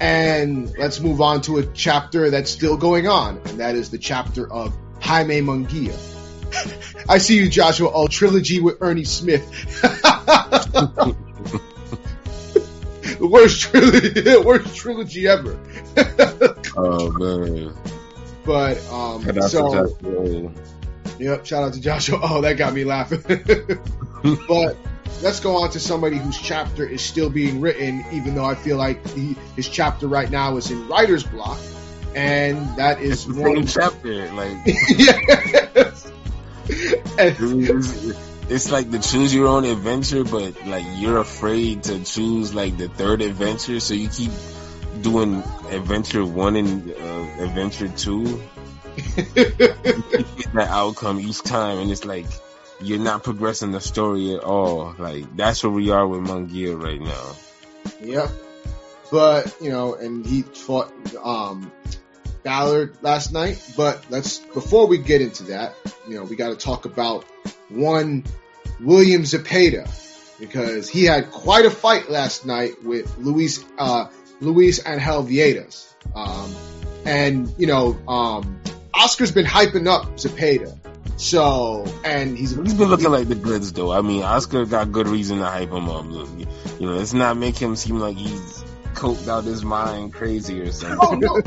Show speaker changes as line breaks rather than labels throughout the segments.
And let's move on to a chapter that's still going on, and that is the chapter of Jaime Munguia. I see you, Joshua. All trilogy with Ernie Smith. the worst trilogy, worst trilogy ever.
oh man!
But um, so
Joshua.
Yep, shout out to Joshua. Oh, that got me laughing. but let's go on to somebody whose chapter is still being written, even though I feel like he, his chapter right now is in writer's block. And that is
It's
one.
chapter. Like
yes. And-
it's, it's like the choose your own adventure, but like you're afraid to choose like the third adventure, so you keep doing adventure one and uh, adventure two. that outcome each time, and it's like you're not progressing the story at all. Like that's where we are with Munguia right now.
Yep. But, you know, and he fought um Ballard last night. But let's before we get into that, you know, we gotta talk about one William Zepeda. Because he had quite a fight last night with Luis uh Luis Angel Vietas. Um and you know, um Oscar's been hyping up Zepeda. So and he's
He's been looking like the goods though. I mean, Oscar got good reason to hype him up. Look, You know, let's not make him seem like he's coked out his mind crazy or something.
Oh no,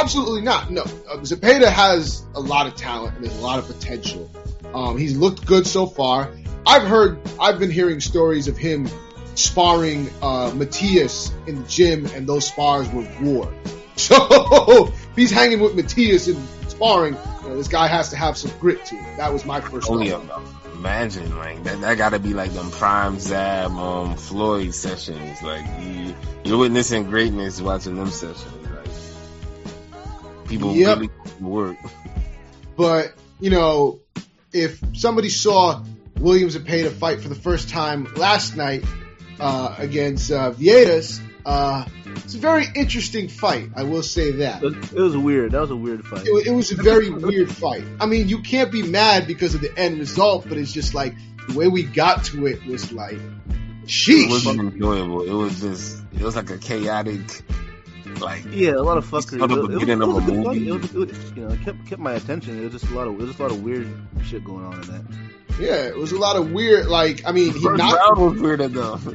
absolutely not. No, uh, Zepeda has a lot of talent and there's a lot of potential. Um, he's looked good so far. I've heard, I've been hearing stories of him sparring uh, Matthias in the gym, and those spars were war. So he's hanging with Matthias and sparring, you know, this guy has to have some grit to him. That was my first.
Only
thought.
imagine like that. That got to be like them prime Zab, um, Floyd sessions. Like you, you're witnessing greatness watching them sessions. Like people
Yep.
really work.
But, you know, if somebody saw William Zepeda fight for the first time last night uh, against uh, Vietas, uh, it's a very interesting fight. I will say that.
It was, weird. That was a weird fight.
It, it was a very weird fight. I mean, you can't be mad because of the end result, but it's just like the way we got to it was like, sheesh.
It wasn't enjoyable. It was just, it was like a chaotic, like
Yeah, a lot of fuckery.
Sort of
It- it
beginning of a movie.
It was, it was- you know, it kept kept my attention. It was just a lot of it was just a lot of weird shit going on in that.
Yeah, it was a lot of weird. Like, I mean, he
first
knocked.
round was weird enough.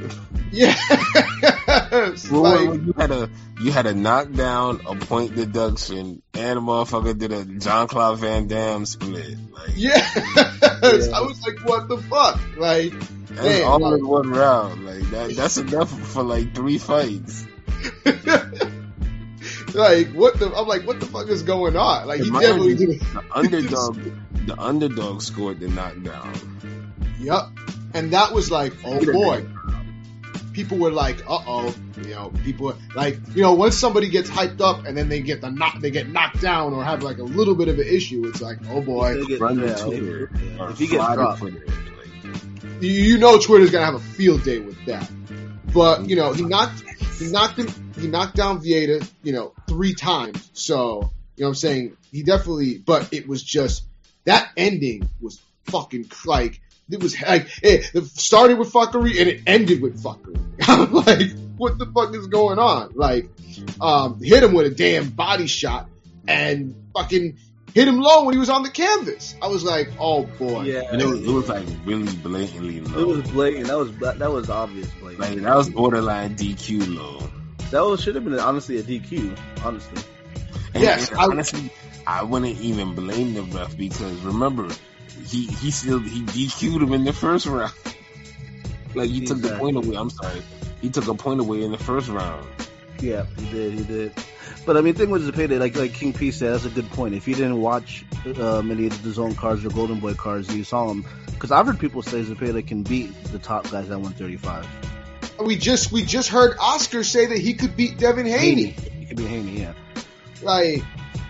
Yeah,
Well,
like,
you had a you had a knockdown, a point deduction, and a motherfucker did a John Claude Van Damme split. Like
yeah. I was like, what the fuck? Like,
that's
man,
all
like-
in one round. Like that that's enough for like three fights.
like what the? I'm like, what the fuck is going on? Like, he definitely did.
The underdog the underdog scored the knockdown.
Yep. And that was like, oh boy. People were like, uh oh, you know, people like, you know, once somebody gets hyped up and then they get the knock, they get knocked down or have like a little bit of an issue, it's like, oh boy,
They get-
Run
yeah,
Twitter.
if-
or
if he gets dropped,
you, you know, Twitter's gonna have a field day with that. But you know, he knocked, he knocked him, he knocked down Vieta, you know, three times. So you know, what I'm saying he definitely, but it was just that ending was fucking like it was like it, it started with fuckery and it ended with fuckery. I'm like, what the fuck is going on? Like, um, hit him with a damn body shot and fucking hit him low when he was on the canvas. I was like, oh boy.
Yeah,
and it was, it was like really blatantly low.
it was blatant. That was that, that was obvious. Like,
like that was borderline DQ low.
that was should have been honestly a DQ. Honestly,
And,
Yes,
and
I-
honestly, I wouldn't even blame the ref because remember, he he still he DQ'd him in the first round. like he took the point away. I'm sorry, he took a point away in the first round.
yeah, he did, he did. But I mean, the thing with Zepeda, like like King P said, that's a good point. If you didn't watch uh, many of the zone cards or Golden Boy cards, you saw him. Because I've heard people say Zepeda can beat the top guys at 135.
We just we just heard Oscar say that he could beat Devin Haney.
He could beat Haney, yeah.
Like,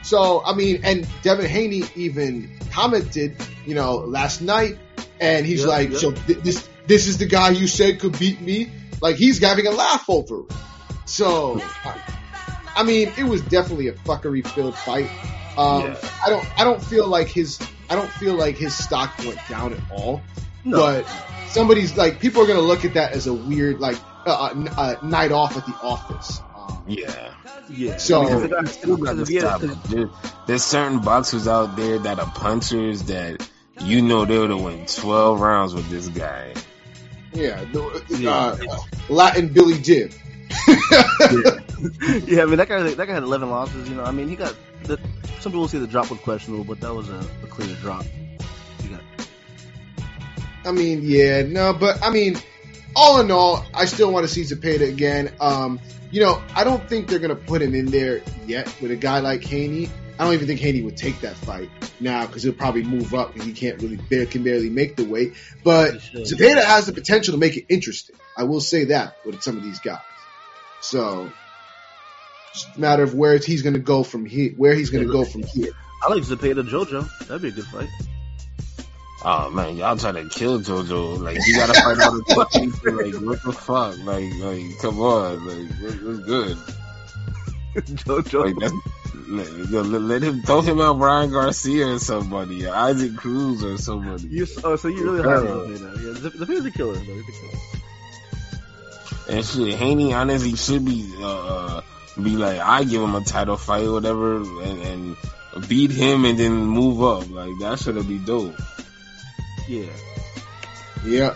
so I mean, and Devin Haney even commented, you know, last night, and he's
Yep,
like,
yep.
"So th- this this is the guy you said could beat me." Like he's having a laugh over it. So, I mean, it was definitely a fuckery filled fight. Um,
Yeah.
I don't I don't feel like his I don't feel like his stock went down at all. no. but somebody's like people are gonna look at that as a weird like uh, uh, night off at the office.
Um, yeah.
Yeah.
So
there's certain boxers out there that are punchers that you know they would have won 12 rounds with this guy.
Yeah, uh, uh, Latin Billy Jib.
yeah. yeah, I mean that guy that guy had 11 losses. You know, I mean he got the, some people say the drop was questionable, but that was a, a clear drop. Got...
I mean, yeah, no, but I mean, all in all, I still want to see Zepeda again. Um, you know, I don't think they're gonna put him in there yet with a guy like Haney. I don't even think Haney would take that fight now because he'll probably move up and he can't really bear, can barely make the weight. But Zepeda has the potential to make it interesting. I will say that with some of these guys. So, it's a matter of where he's going to go from here. Where he's going to go from here.
I like Zepeda JoJo. That'd be a good fight.
Oh man, y'all trying to kill JoJo? Like you gotta fight all the Like what the fuck? Like like come on, like what's good?
JoJo.
Like that's let, let, him throw him out Ryan Garcia or somebody, or Isaac Cruz or somebody.
You, oh, so you really like him now? Yeah, the, the a killer. Though. He's a killer.
And shit, Haney honestly should be uh, uh, be like, I give him a title fight or whatever, and, and beat him and then move up. Like that should have be dope.
Yeah.
Yeah.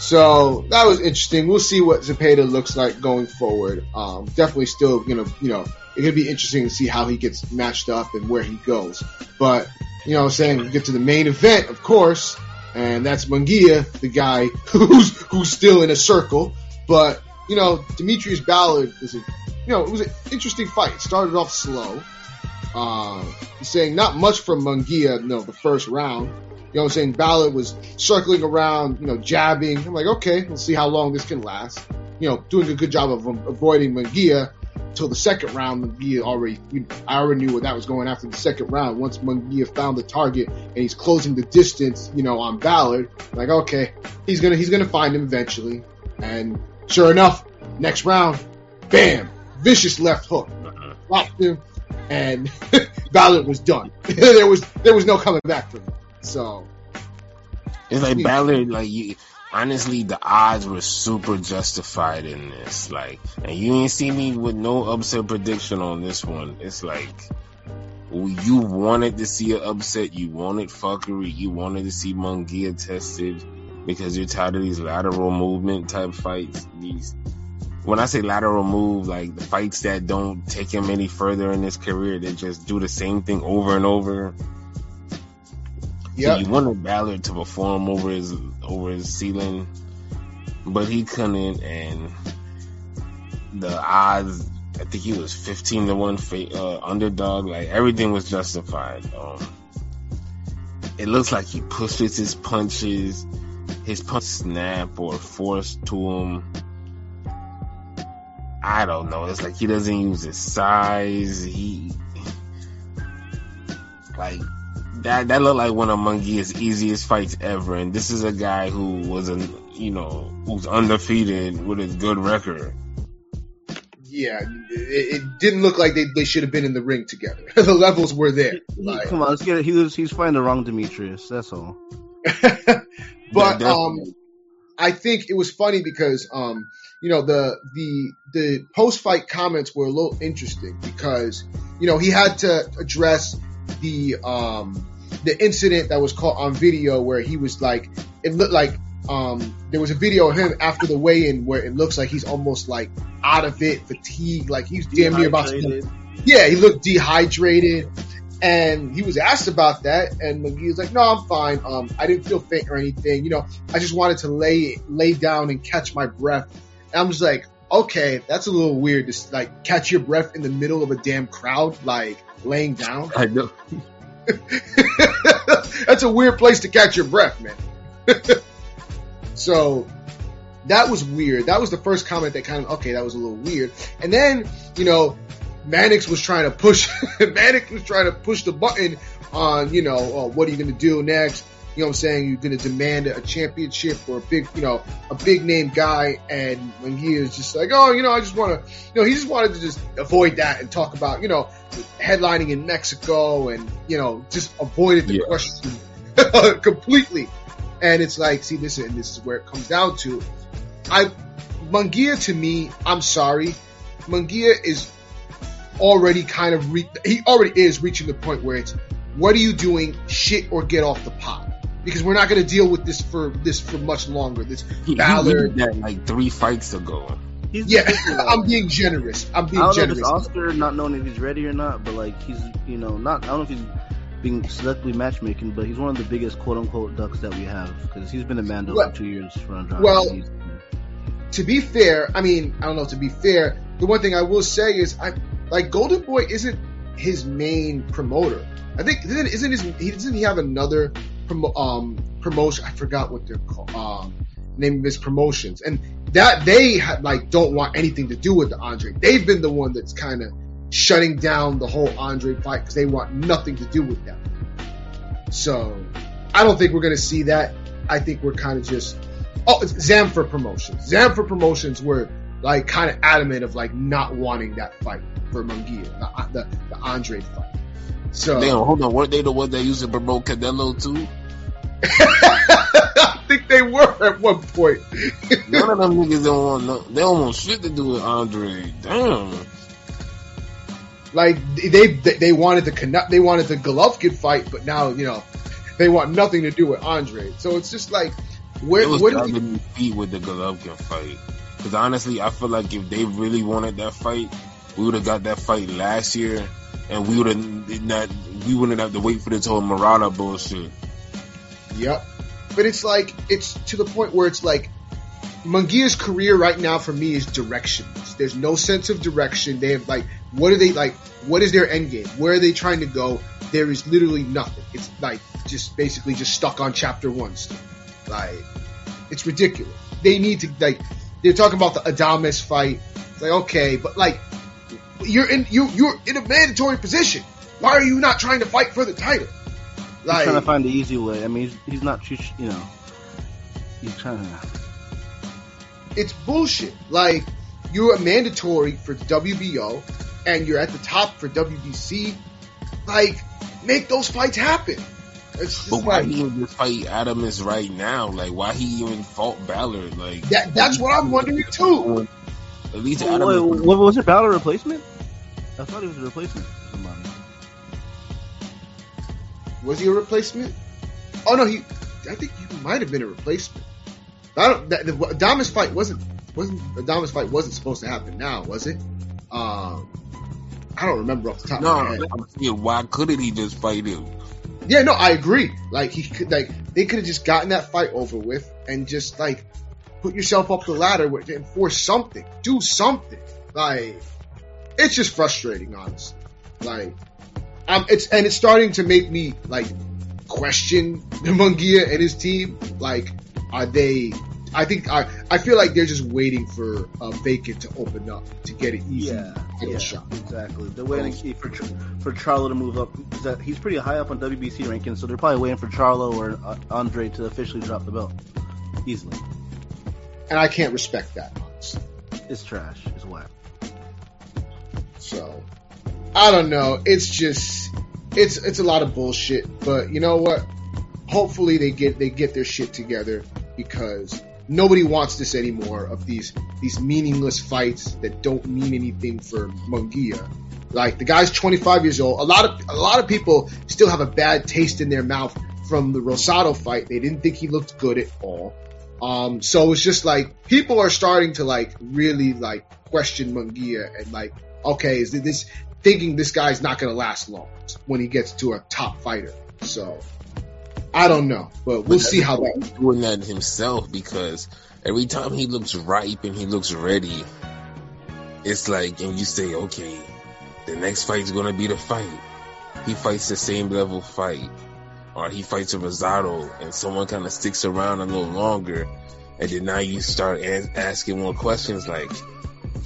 So that was interesting. We'll see what Zepeda looks like going forward. Um, definitely still gonna, you know, it's gonna be interesting to see how he gets matched up and where he goes. But you know, I'm saying we get to the main event, of course, and that's Munguia, the guy who's who's still in a circle. But you know, Demetrius Ballard is a, you know, it was an interesting fight. It started off slow. Uh, saying not much from Munguia, no, the first round. You know what I'm saying? Ballard was circling around, you know, jabbing. I'm like, okay, let's see how long this can last. You know, doing a good job of um, avoiding Munguia till the second round, Munguia already, I already knew where that was going after the second round. Once Munguia found the target and he's closing the distance, you know, on Ballard, like, okay, he's gonna, he's gonna find him eventually. And sure enough, next round, bam, vicious left hook, uh-huh. locked him, and Ballard was done. there was, there was no coming back from him. So.
It's like Ballard, like you, honestly, the odds were super justified in this. Like, and you ain't see me with no upset prediction on this one. It's like, you wanted to see an upset, you wanted fuckery, you wanted to see Munguia tested because you're tired of these lateral movement type fights. These, when I say lateral move, like the fights that don't take him any further in his career, they just do the same thing over and over. Yeah, so you wanted Ballard to perform over his over his ceiling, but he couldn't, and the odds. I think he was fifteen to one uh, underdog. Like everything was justified. Um, it looks like he pushes his punches, his punch snap or force to him. I don't know. It's like he doesn't use his size. He like that that looked like one of Munguia's easiest fights ever, and this is a guy who was a you know who's undefeated with a good record.
Yeah, it, it didn't look like they, they should have been in the ring together. the levels were there.
Like, Come on, let's get it. He was he's fighting the wrong Demetrius. That's all.
but um, I think it was funny because um, you know the the the post fight comments were a little interesting because you know he had to address the um the incident that was caught on video where he was like, it looked like um, there was a video of him after the weigh-in where it looks like he's almost like out of it, fatigued, like he's damn near about to. Yeah, he looked dehydrated, and he was asked about that, and McGee was like, "No, I'm fine. Um, I didn't feel faint or anything. You know, I just wanted to lay lay down and catch my breath." And I'm just like, okay, that's a little weird to like catch your breath in the middle of a damn crowd, like laying down.
I know.
That's a weird place to catch your breath, man. so that was weird. That was the first comment that kind of, okay, that was a little weird. And then, you know, Mannix was trying to push, Mannix was trying to push the button on, you know, oh, what are you going to do next? You know what I'm saying? You're going to demand a championship or a big, you know, a big name guy. And when he is just like, oh, you know, I just want to, you know, he just wanted to just avoid that and talk about, you know, headlining in Mexico and, you know, just avoided the yeah. question completely. And it's like, see, this and this is where it comes down to. I Munguia to me, I'm sorry, Munguia is already kind of re- he already is reaching the point where it's what are you doing, shit or get off the pot because we're not going to deal with this for this for much longer. This
He, he
Balor,
did that like three fights ago.
He's
yeah, I'm being generous. I'm
I
being
don't know if
generous.
it's Oscar not knowing if he's ready or not, but like he's you know not I don't know if he's being selectively matchmaking, but he's one of the biggest quote unquote ducks that we have because he's been a Mando
Well-
for two years for Andrade.
well,
He's-
to be fair, I mean, I don't know. To be fair, the one thing I will say is, I like Golden Boy isn't his main promoter. I think isn't isn't his he doesn't he have another promo, um promotion? I forgot what they're called. Um, name of his promotions, and that they like don't want anything to do with the Andre. They've been the one that's kind of shutting down the whole Andre fight because they want nothing to do with that. So I don't think we're gonna see that. I think we're kind of just oh it's Zanfer Promotions. Zanfer Promotions were like kind of adamant of like not wanting that fight for Munguia, the, the, the Andre fight. So
Damn, hold on, weren't they the ones that used to promote Canelo too?
I think they were at one point.
None of them niggas don't want no, they don't want shit to do with Andre. Damn.
like they they, they wanted the Kana- they wanted the Golovkin fight, but now you know they want nothing to do with Andre. So it's just like where
It was
where do
dragging me feet with the Golovkin fight. Because honestly, I feel like if they really wanted that fight, we would have got that fight last year, and we would have not. We wouldn't have to wait for this whole Murata bullshit.
Yep. But it's like it's to the point where it's like Munguia's career right now for me is directionless. There's no sense of direction. They have like what are they like what is their end game? Where are they trying to go? There is literally nothing. It's like just basically just stuck on chapter one still. Like it's ridiculous. They need to like they're talking about the Adames fight. It's like okay, but like you're in you you're in a mandatory position. Why are you not trying to fight for the title?
He's trying to find the easy way. I mean, he's, he's not you you know he's trying to.
it's bullshit. Like you're a mandatory for WBO and you're at the top for WBC. Like make those fights happen. It's
But
just
why
like
he even just fight Adames right now? Like why he even fought Ballard? Like
that. That's what I'm wondering too.
At least
Wait,
Adames.
what was it? Ballard replacement? I thought he was a replacement for somebody.
Was he a replacement? Oh no, he. I think he might have been a replacement. I don't. That, the Adames fight wasn't wasn't Adames fight wasn't supposed to happen now, was it? Um, I don't remember off the top
no,
of my head.
I'm saying why couldn't he just fight him?
Yeah, no, I agree. Like he could, like they could have just gotten that fight over with and just like put yourself up the ladder with and force something, do something. Like it's just frustrating, honestly. Like um, it's and it's starting to make me like question Munguia and his team. Like, are they? I think I I feel like they're just waiting for uh, Bacon to open up to get it easy
Yeah, yeah,
shot.
exactly. They're waiting for for Charlo to move up. that- He's pretty high up on WBC rankings, so they're probably waiting for Charlo or uh, Andre to officially drop the belt easily.
And I can't respect that, honestly.
It's trash. It's whack.
So I don't know. It's just it's it's a lot of bullshit. But you know what? Hopefully they get they get their shit together because nobody wants this anymore of these these meaningless fights that don't mean anything for Munguia. Like the guy's 25 years old. A lot of a lot of people still have a bad taste in their mouth from the Rosado fight. They didn't think he looked good at all. Um, so it's just like people are starting to like really like question Munguia and like, okay, is this thinking this guy's not going to last long when he gets to a top fighter? So I don't know, but we'll see how that.
He's doing that himself because every time he looks ripe and he looks ready, it's like, and you say, okay, the next fight's gonna be the fight. He fights the same level fight, or he fights a Rosado, and someone kind of sticks around a little longer, and then now you start as- asking more questions like,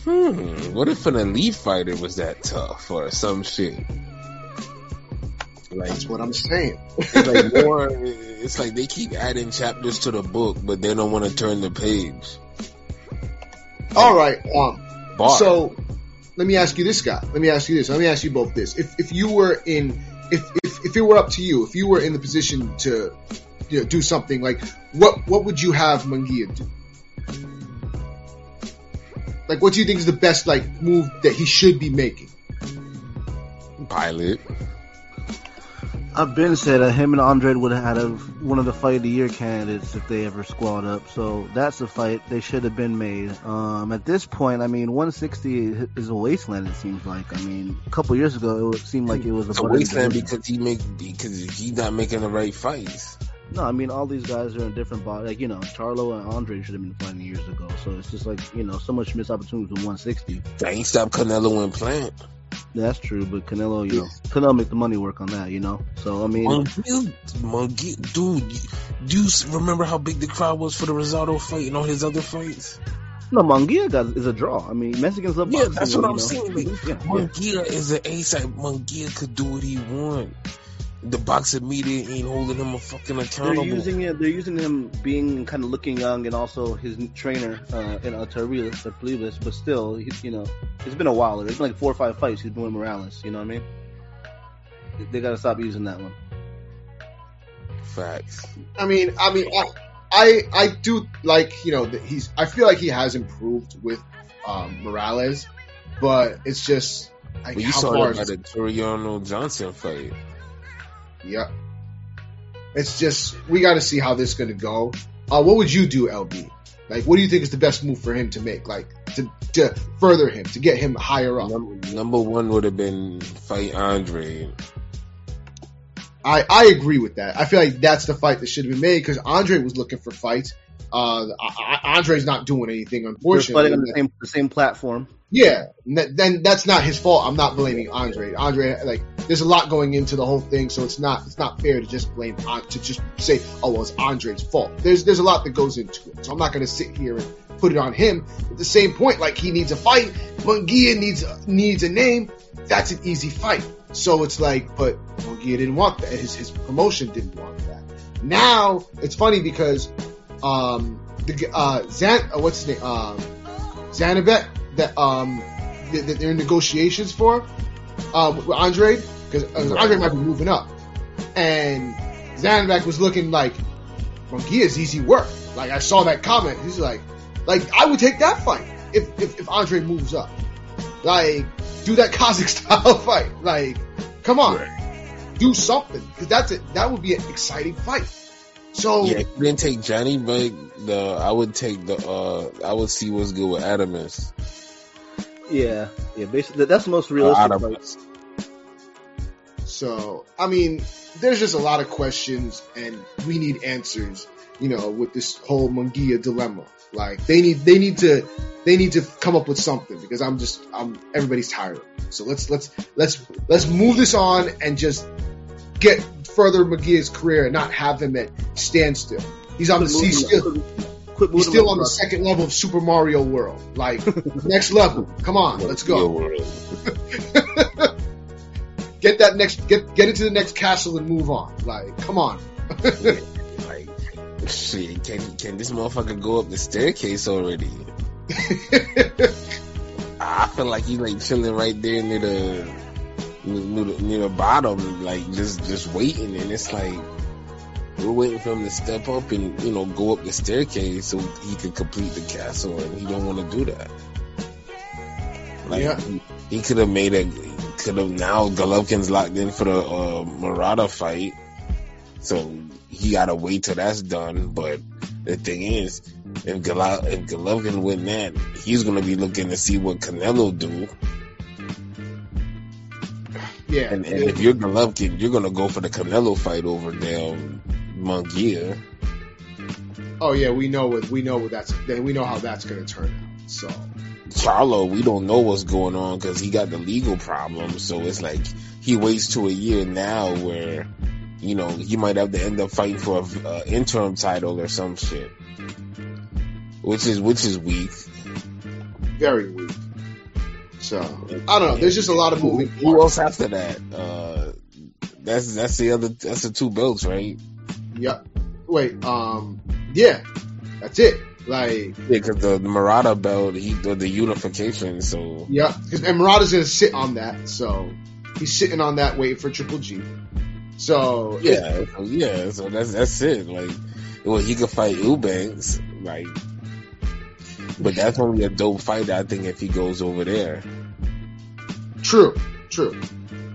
hmm, what if an elite fighter was that tough, or some shit. Like,
That's what I'm saying.
it's like more. It's like they keep adding chapters to the book, but they don't want to turn the page.
All right. Um,
Bar.
So let me ask you this, guy. Let me ask you this. Let me ask you both this. If if you were in, if if if it were up to you, if you were in the position to you know, do something like what what would you have Munguia do? Like, what do you think is the best like move that he should be making?
Pilot.
I've been said that him and Andre would have had a, one of the fight of the year candidates if they ever squad up. So that's a fight they should have been made. Um, at this point, I mean, 160 is a wasteland. It seems like. I mean, a couple years ago, it seemed like it was a,
It's a wasteland because he make because he's not making the right fights.
No, I mean all these guys are in different body. Like you know, Charlo and Andre should have been fighting years ago. So it's just like you know, so much missed opportunities with 160.
They ain't stop Canelo and Plant.
That's true, but Canelo, you know, Canelo make the money work on that. You know, so I mean,
Munguia, Munguia, dude, do you remember how big the crowd was for the Rosado fight and all his other fights?
no, Munguia got is a draw. I mean, Mexicans love
Yeah,
boxing.
that's what I'm
know.
saying. Like,
Yeah, yeah.
Is an ace. Like, Munguia could do what he want. The boxing media ain't holding him a fucking accountable.
They're using it. They're using him being kind of looking young, and also his trainer uh, in Altaria, Plebis. But still, he, you know, it's been a while. It's been like four or five fights. He's been with Morales. You know what I mean? They got to stop using that one.
Facts.
I mean, I mean, I, I, I do like you know that he's. I feel like he has improved with um, Morales, but it's just like
But you saw
far.
that by the Tureano Johnson fight.
Yeah, it's just we got to see how this is going to go. Uh, what would you do, LB? Like, what do you think is the best move for him to make? Like to to further him to get him higher up.
Number, number one would have been fight Andre.
I, I agree with that. I feel like that's the fight that should have been made because Andre was looking for fights. Uh, I- I- Andre's not doing anything,
They're
unfortunately.
fighting on the same the same platform.
Yeah, then that's not his fault. I'm not blaming Andre. Andre, like, there's a lot going into the whole thing, so it's not it's not fair to just blame to just say, oh well, it's Andre's fault. There's there's a lot that goes into it, so I'm not gonna sit here and put it on him. At the same point, like he needs a fight, Munguia needs needs a name. That's an easy fight. So it's like, but Munguia didn't want that. His his promotion didn't want that. Now it's funny because um the uh Zan uh, what's his name? Um Zanabet that um that, that they're in negotiations for um with Andre because uh, Andre might be moving up. And Zanabek was looking like Munguia's easy work. Like I saw that comment. He's like like I would take that fight if if, if Andre moves up. Like do that Kazakh style fight like come on do something because that's it that would be an exciting fight so
Yeah, if you didn't take Johnny, but the I would take the uh I would see what's good with Adames.
Yeah, yeah. Basically, that's the most
Uh,
realistic. fight.
Adames.
So, I mean, there's just a lot of questions and we need answers, you know, with this whole Munguia dilemma. Like they need, they need to, they need to come up with something because I'm just, I'm, everybody's tired. of. So let's, let's, let's, let's move this on and just get further McGee's career and not have him at standstill. He's on the,
Quit
he's
moving-
still,
quit
he's still on the
a-
second level of Super Mario World. Like next level. Come on, let's go. Get that next, get, get into the next castle and move on. Like, come on.
Shit, can can this motherfucker go up the staircase already? I feel like he's like chilling right there near the near the, near the bottom, like just just waiting, and it's like we're waiting for him to step up and you know go up the staircase so he can complete the castle, and he don't want to do that. Like
Yeah.
he, he could have made a could have now Golovkin's locked in for the uh, Murata fight, so he gotta wait till that's done. But the thing is, if Golo- if Golovkin win that, he's gonna be looking to see what Canelo do.
Yeah.
And, and if you're Golovkin, you're gonna go for the Canelo fight over damn Munguia.
oh yeah, we know what we know what that's we know how that's gonna turn out. So
Charlo, we don't know what's going on because he got the legal problem. So it's like he waits to a year now where, you know, he might have to end up fighting for an uh, interim title or some shit, which is which is weak.
very weak. So I don't know. There's just a lot of moving
Who
parts.
else after that? Uh, that's that's the other that's the two belts, right?
Yep. Wait. Um. Yeah. That's it. Like.
Because the, the Murata belt, he the, the unification. So
Yeah. Because and Murata's gonna sit on that. So he's sitting on that waiting for Triple G. So
yeah, yeah. So that's that's it. Like, well, he could fight Eubanks, like, but that's only a dope fight. I think if he goes over there.
True, true.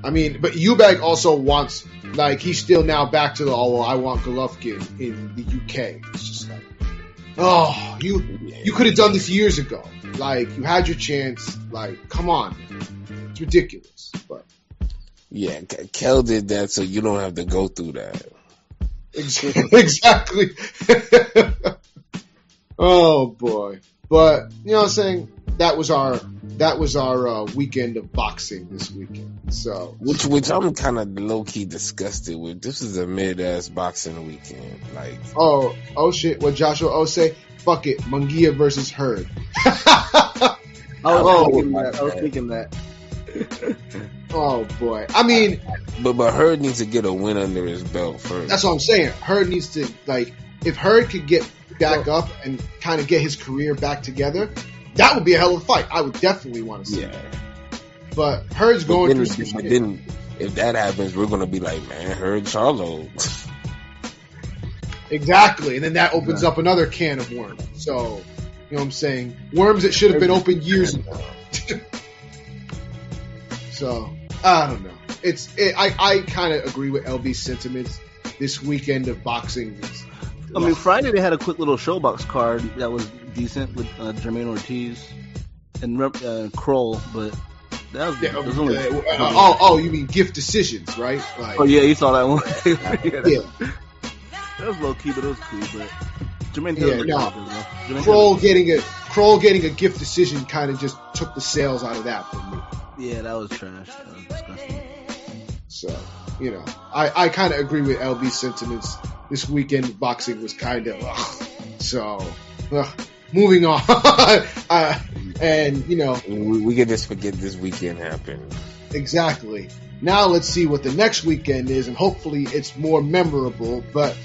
I mean, but Eubank also wants like he's still now back to the oh well, I want Golovkin in the UK. It's just like, oh, you you could have done this years ago. Like you had your chance. Like, come on, it's ridiculous. But
yeah, Kel did that, so you don't have to go through that.
exactly. oh boy, but you know what I'm saying. That was our that was our uh, weekend of boxing this weekend. So
which which I'm kind of low key disgusted with. This is a mid ass boxing weekend. Like
oh oh shit, what Joshua O say? Fuck it, Munguia versus Hurd.
I was oh, thinking that. I was thinking that.
oh boy, I mean,
but but Hurd needs to get a win under his belt first.
That's what I'm saying. Hurd needs to like if Hurd could get back up and kind of get his career back together, that would be a hell of a fight. I would definitely want to see. Yeah. But Hurd's but going
then,
through some
shit. Then if that happens, we're gonna be like, man, Hurd Charlo.
exactly, and then that opens yeah. up another can of worms. So, you know what I'm saying? Worms that should have been opened years ago. so I don't know. It's it, I I kind of agree with LB's sentiments. This weekend of boxing was
I mean, Friday they had a quick little showbox card that was decent with uh, Jamaine Ortiz and uh, Kroll, but that was, yeah, was only,
uh, oh, oh, you mean gift decisions, right?
Like, oh yeah, you saw that one. yeah, that, yeah, that was low key, but it was cool. But Jamaine
yeah, no. Kroll getting a Kroll getting a gift decision kind of just took the sales out of that for me.
Yeah, that was trash. That was disgusting.
So you know, I I kind of agree with LB's sentiments this weekend boxing was kind of so. moving on, uh, and you know
we, we can just forget this weekend happened.
Exactly. Now let's see what the next weekend is, and hopefully it's more memorable. But